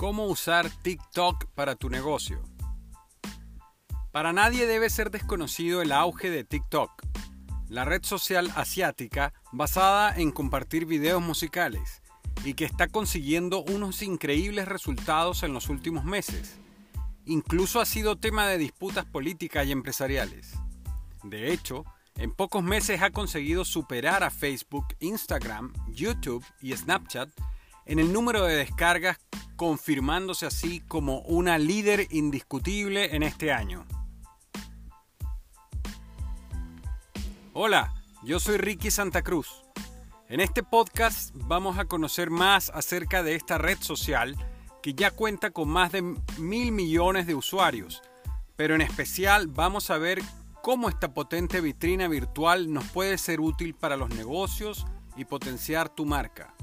¿Cómo usar TikTok para tu negocio? Para nadie debe ser desconocido el auge de TikTok, la red social asiática basada en compartir videos musicales y que está consiguiendo unos increíbles resultados en los últimos meses. Incluso ha sido tema de disputas políticas y empresariales. De hecho, en pocos meses ha conseguido superar a Facebook, Instagram, YouTube y Snapchat en el número de descargas confirmándose así como una líder indiscutible en este año. Hola, yo soy Ricky Santa Cruz. En este podcast vamos a conocer más acerca de esta red social que ya cuenta con más de mil millones de usuarios, pero en especial vamos a ver cómo esta potente vitrina virtual nos puede ser útil para los negocios y potenciar tu marca.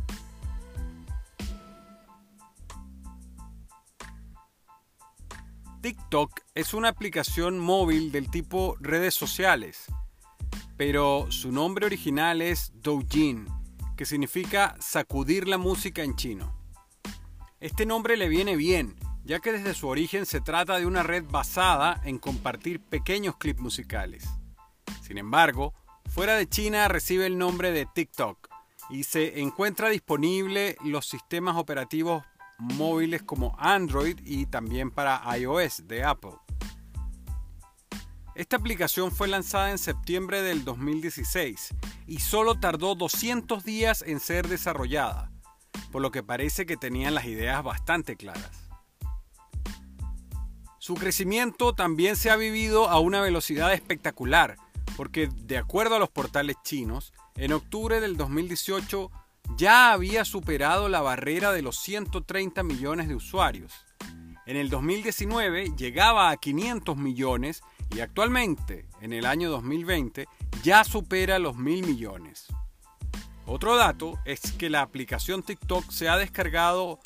TikTok es una aplicación móvil del tipo redes sociales, pero su nombre original es Doujin, que significa sacudir la música en chino. Este nombre le viene bien, ya que desde su origen se trata de una red basada en compartir pequeños clips musicales. Sin embargo, fuera de China recibe el nombre de TikTok y se encuentra disponible los sistemas operativos móviles como Android y también para iOS de Apple. Esta aplicación fue lanzada en septiembre del 2016 y solo tardó 200 días en ser desarrollada, por lo que parece que tenían las ideas bastante claras. Su crecimiento también se ha vivido a una velocidad espectacular, porque de acuerdo a los portales chinos, en octubre del 2018 ya había superado la barrera de los 130 millones de usuarios. En el 2019 llegaba a 500 millones y actualmente, en el año 2020, ya supera los mil millones. Otro dato es que la aplicación TikTok se ha descargado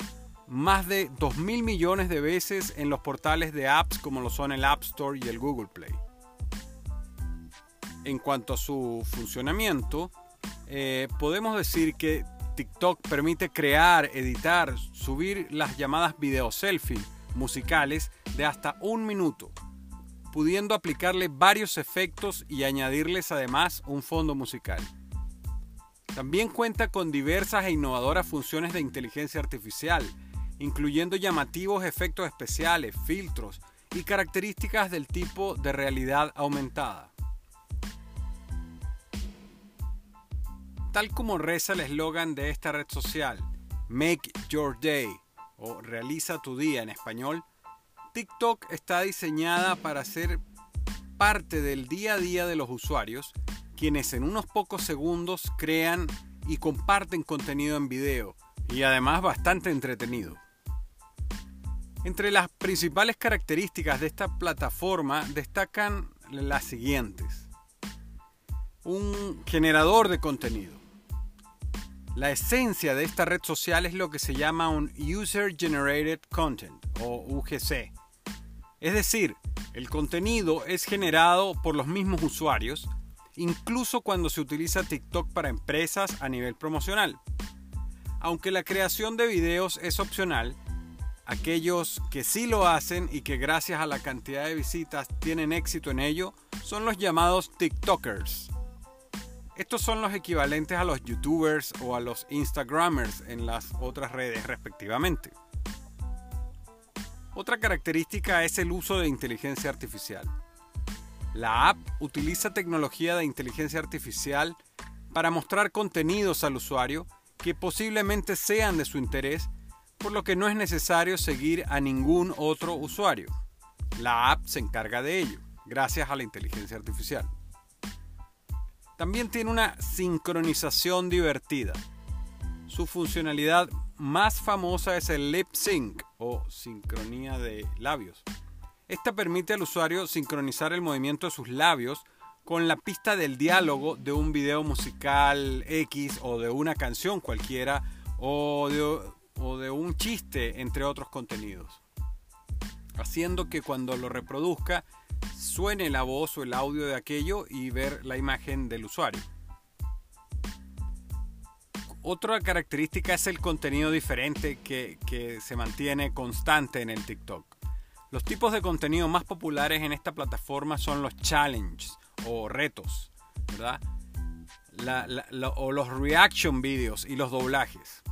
más de 2 mil millones de veces en los portales de apps como lo son el App Store y el Google Play. En cuanto a su funcionamiento, eh, podemos decir que TikTok permite crear, editar, subir las llamadas video selfie musicales de hasta un minuto, pudiendo aplicarle varios efectos y añadirles además un fondo musical. También cuenta con diversas e innovadoras funciones de inteligencia artificial, incluyendo llamativos efectos especiales, filtros y características del tipo de realidad aumentada. Tal como reza el eslogan de esta red social, Make Your Day o Realiza tu día en español, TikTok está diseñada para ser parte del día a día de los usuarios, quienes en unos pocos segundos crean y comparten contenido en video y además bastante entretenido. Entre las principales características de esta plataforma destacan las siguientes. Un generador de contenido. La esencia de esta red social es lo que se llama un User Generated Content o UGC. Es decir, el contenido es generado por los mismos usuarios, incluso cuando se utiliza TikTok para empresas a nivel promocional. Aunque la creación de videos es opcional, aquellos que sí lo hacen y que gracias a la cantidad de visitas tienen éxito en ello son los llamados TikTokers. Estos son los equivalentes a los youtubers o a los instagramers en las otras redes respectivamente. Otra característica es el uso de inteligencia artificial. La app utiliza tecnología de inteligencia artificial para mostrar contenidos al usuario que posiblemente sean de su interés, por lo que no es necesario seguir a ningún otro usuario. La app se encarga de ello, gracias a la inteligencia artificial. También tiene una sincronización divertida. Su funcionalidad más famosa es el lip sync o sincronía de labios. Esta permite al usuario sincronizar el movimiento de sus labios con la pista del diálogo de un video musical X o de una canción cualquiera o de, o de un chiste entre otros contenidos. Haciendo que cuando lo reproduzca suene la voz o el audio de aquello y ver la imagen del usuario. Otra característica es el contenido diferente que, que se mantiene constante en el TikTok. Los tipos de contenido más populares en esta plataforma son los challenges o retos, ¿verdad? o los reaction videos y los doblajes.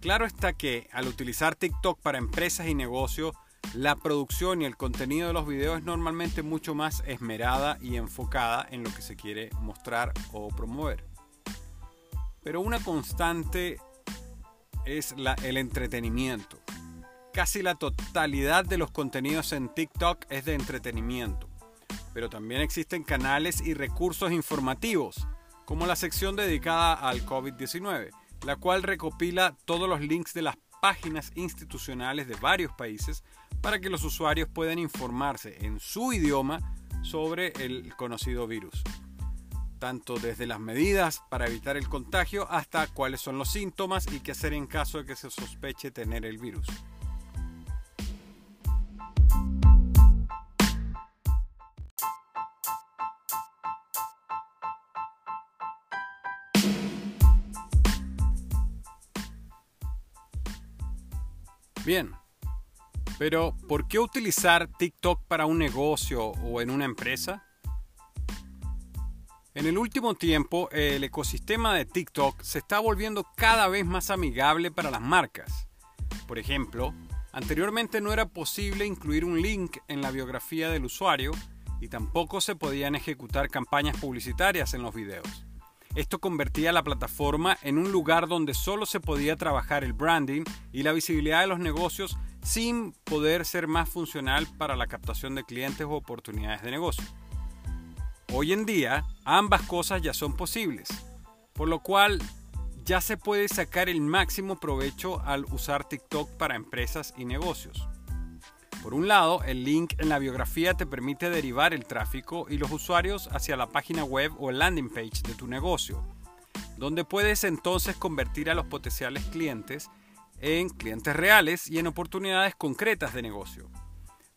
Claro está que al utilizar TikTok para empresas y negocios, la producción y el contenido de los videos es normalmente mucho más esmerada y enfocada en lo que se quiere mostrar o promover. Pero una constante es el entretenimiento. Casi la totalidad de los contenidos en TikTok es de entretenimiento, pero también existen canales y recursos informativos, como la sección dedicada al COVID-19, la cual recopila todos los links de las páginas institucionales de varios países para que los usuarios puedan informarse en su idioma sobre el conocido virus tanto desde las medidas para evitar el contagio hasta cuáles son los síntomas y qué hacer en caso de que se sospeche tener el virus. Bien, pero ¿por qué utilizar TikTok para un negocio o en una empresa? En el último tiempo, el ecosistema de TikTok se está volviendo cada vez más amigable para las marcas. Por ejemplo, anteriormente no era posible incluir un link en la biografía del usuario y tampoco se podían ejecutar campañas publicitarias en los videos. Esto convertía la plataforma en un lugar donde solo se podía trabajar el branding y la visibilidad de los negocios sin poder ser más funcional para la captación de clientes o oportunidades de negocio. Hoy en día, ambas cosas ya son posibles, por lo cual ya se puede sacar el máximo provecho al usar TikTok para empresas y negocios. Por un lado, el link en la biografía te permite derivar el tráfico y los usuarios hacia la página web o el landing page de tu negocio, donde puedes entonces convertir a los potenciales clientes en clientes reales y en oportunidades concretas de negocio.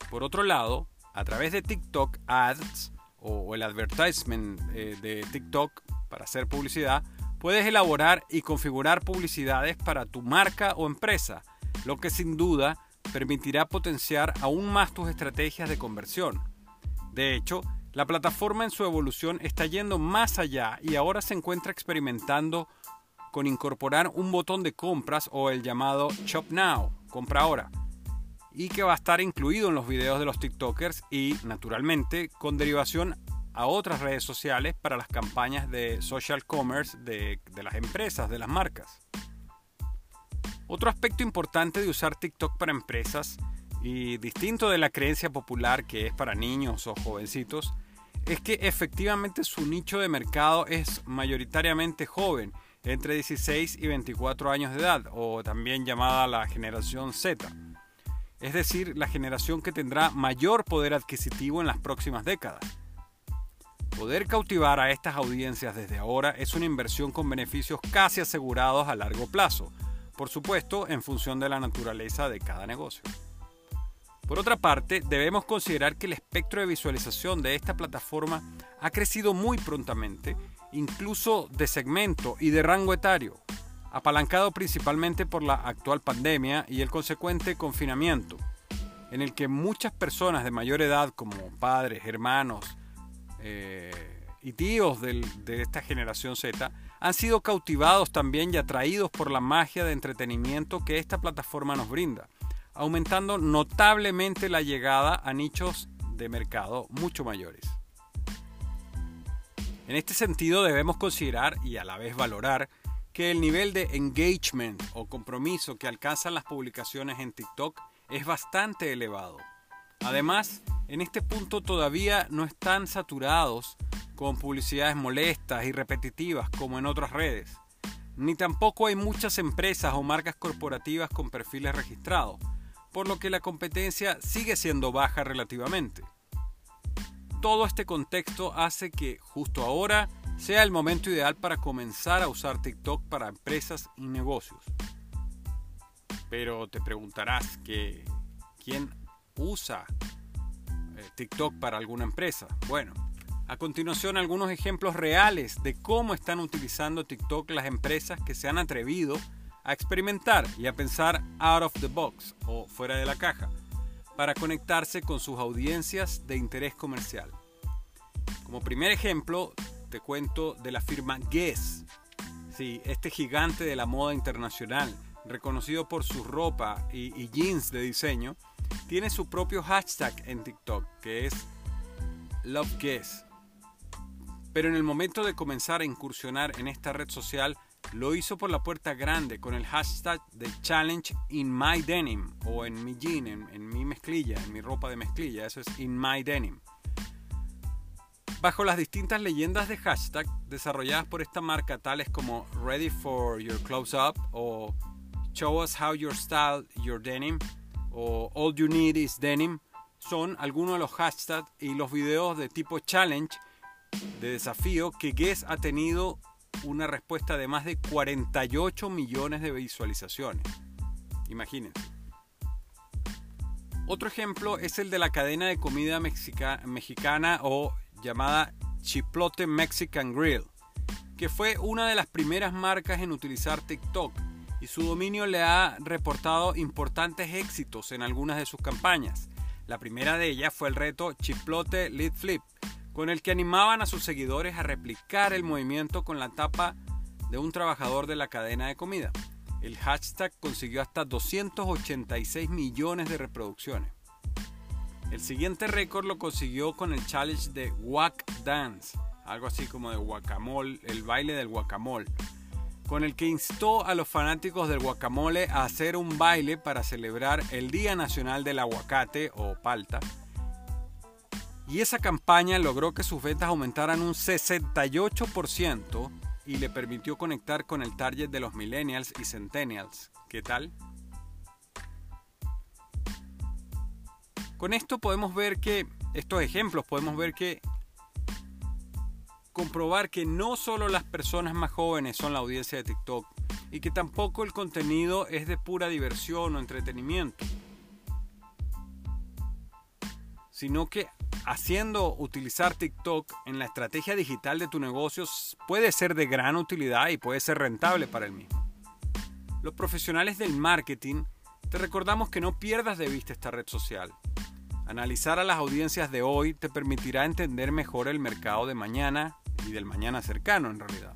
Por otro lado, a través de TikTok Ads o el advertisement eh, de TikTok para hacer publicidad, puedes elaborar y configurar publicidades para tu marca o empresa, lo que sin duda permitirá potenciar aún más tus estrategias de conversión. De hecho, la plataforma en su evolución está yendo más allá y ahora se encuentra experimentando con incorporar un botón de compras o el llamado Shop Now, compra ahora, y que va a estar incluido en los videos de los TikTokers y, naturalmente, con derivación a otras redes sociales para las campañas de social commerce de, de las empresas, de las marcas. Otro aspecto importante de usar TikTok para empresas, y distinto de la creencia popular que es para niños o jovencitos, es que efectivamente su nicho de mercado es mayoritariamente joven, entre 16 y 24 años de edad, o también llamada la generación Z. Es decir, la generación que tendrá mayor poder adquisitivo en las próximas décadas. Poder cautivar a estas audiencias desde ahora es una inversión con beneficios casi asegurados a largo plazo, por supuesto en función de la naturaleza de cada negocio. Por otra parte, debemos considerar que el espectro de visualización de esta plataforma ha crecido muy prontamente, incluso de segmento y de rango etario, apalancado principalmente por la actual pandemia y el consecuente confinamiento, en el que muchas personas de mayor edad, como padres, hermanos eh, y tíos de esta generación Z, han sido cautivados también y atraídos por la magia de entretenimiento que esta plataforma nos brinda, aumentando notablemente la llegada a nichos de mercado mucho mayores. En este sentido debemos considerar y a la vez valorar que el nivel de engagement o compromiso que alcanzan las publicaciones en TikTok es bastante elevado. Además, en este punto todavía no están saturados con publicidades molestas y repetitivas como en otras redes. Ni tampoco hay muchas empresas o marcas corporativas con perfiles registrados, por lo que la competencia sigue siendo baja relativamente. Todo este contexto hace que justo ahora sea el momento ideal para comenzar a usar TikTok para empresas y negocios. Pero te preguntarás que quién usa eh, TikTok para alguna empresa. Bueno, A continuación, algunos ejemplos reales de cómo están utilizando TikTok las empresas que se han atrevido a experimentar y a pensar out of the box o fuera de la caja para conectarse con sus audiencias de interés comercial. Como primer ejemplo, te cuento de la firma Guess. Sí, este gigante de la moda internacional, reconocido por su ropa y, y jeans de diseño, tiene su propio hashtag en TikTok, que es Love Guess pero en el momento de comenzar a incursionar en esta red social, lo hizo por la puerta grande con el hashtag de Challenge in My Denim o en mi jean, en, mi mezclilla, en mi ropa de mezclilla, eso es in My Denim. Bajo las distintas leyendas de hashtag desarrolladas por esta marca tales como Ready for Your Close Up o Show Us How Your Style Your Denim o All You Need Is Denim son algunos de los hashtags y los videos de tipo challenge de desafío que Guess ha tenido una respuesta de más de 48 millones de visualizaciones. Imagínense. Otro ejemplo es el de la cadena de comida mexicana o llamada Chiplote Mexican Grill, que fue una de las primeras marcas en utilizar TikTok y su dominio le ha reportado importantes éxitos en algunas de sus campañas. La primera de ellas fue el reto Chiplote Lead Flip, con el que animaban a sus seguidores a replicar el movimiento con la tapa de un trabajador de la cadena de comida. El hashtag consiguió hasta 286 millones de reproducciones. El siguiente récord lo consiguió con el challenge de Wack Dance, algo así como de guacamole, el baile del guacamole, con el que instó a los fanáticos del guacamole a hacer un baile para celebrar el Día Nacional del Aguacate o palta, y esa campaña logró que sus ventas aumentaran un 68% y le permitió conectar con el target de los millennials y centennials. ¿Qué tal? Con esto podemos ver que, estos ejemplos, podemos ver que comprobar que no solo las personas más jóvenes son la audiencia de TikTok y que tampoco el contenido es de pura diversión o entretenimiento, sino que haciendo utilizar TikTok en la estrategia digital de tu negocio puede ser de gran utilidad y puede ser rentable para el mismo. Los profesionales del marketing te recordamos que no pierdas de vista esta red social. Analizar a las audiencias de hoy te permitirá entender mejor el mercado de mañana y del mañana cercano en realidad.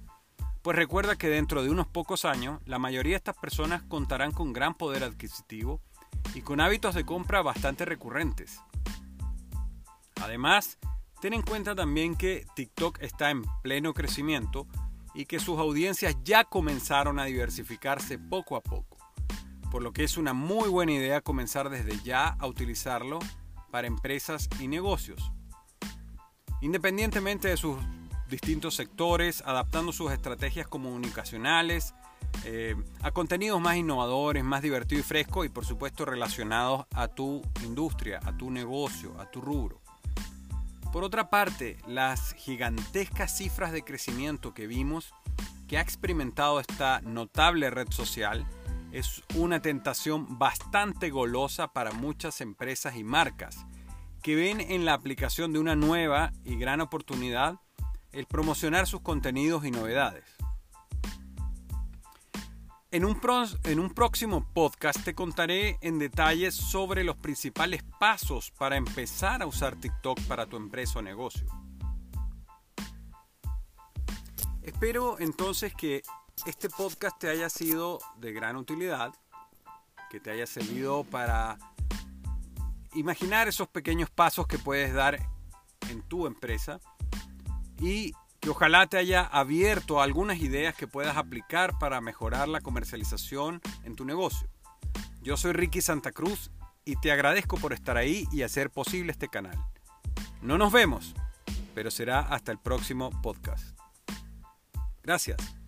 Pues recuerda que dentro de unos pocos años la mayoría de estas personas contarán con gran poder adquisitivo y con hábitos de compra bastante recurrentes. Además, ten en cuenta también que TikTok está en pleno crecimiento y que sus audiencias ya comenzaron a diversificarse poco a poco, por lo que es una muy buena idea comenzar desde ya a utilizarlo para empresas y negocios. Independientemente de sus distintos sectores, adaptando sus estrategias comunicacionales eh, a contenidos más innovadores, más divertidos y frescos y por supuesto relacionados a tu industria, a tu negocio, a tu rubro. Por otra parte, las gigantescas cifras de crecimiento que vimos que ha experimentado esta notable red social es una tentación bastante golosa para muchas empresas y marcas que ven en la aplicación de una nueva y gran oportunidad el promocionar sus contenidos y novedades. En un, en un, próximo podcast te contaré en detalle sobre los principales pasos para empezar a usar TikTok para tu empresa o negocio. Espero entonces que este podcast te haya sido de gran utilidad, que te haya servido para imaginar esos pequeños pasos que puedes dar en tu empresa y que ojalá te haya abierto algunas ideas que puedas aplicar para mejorar la comercialización en tu negocio. Yo soy Ricky Santa Cruz y te agradezco por estar ahí y hacer posible este canal. No nos vemos, pero será hasta el próximo podcast. Gracias.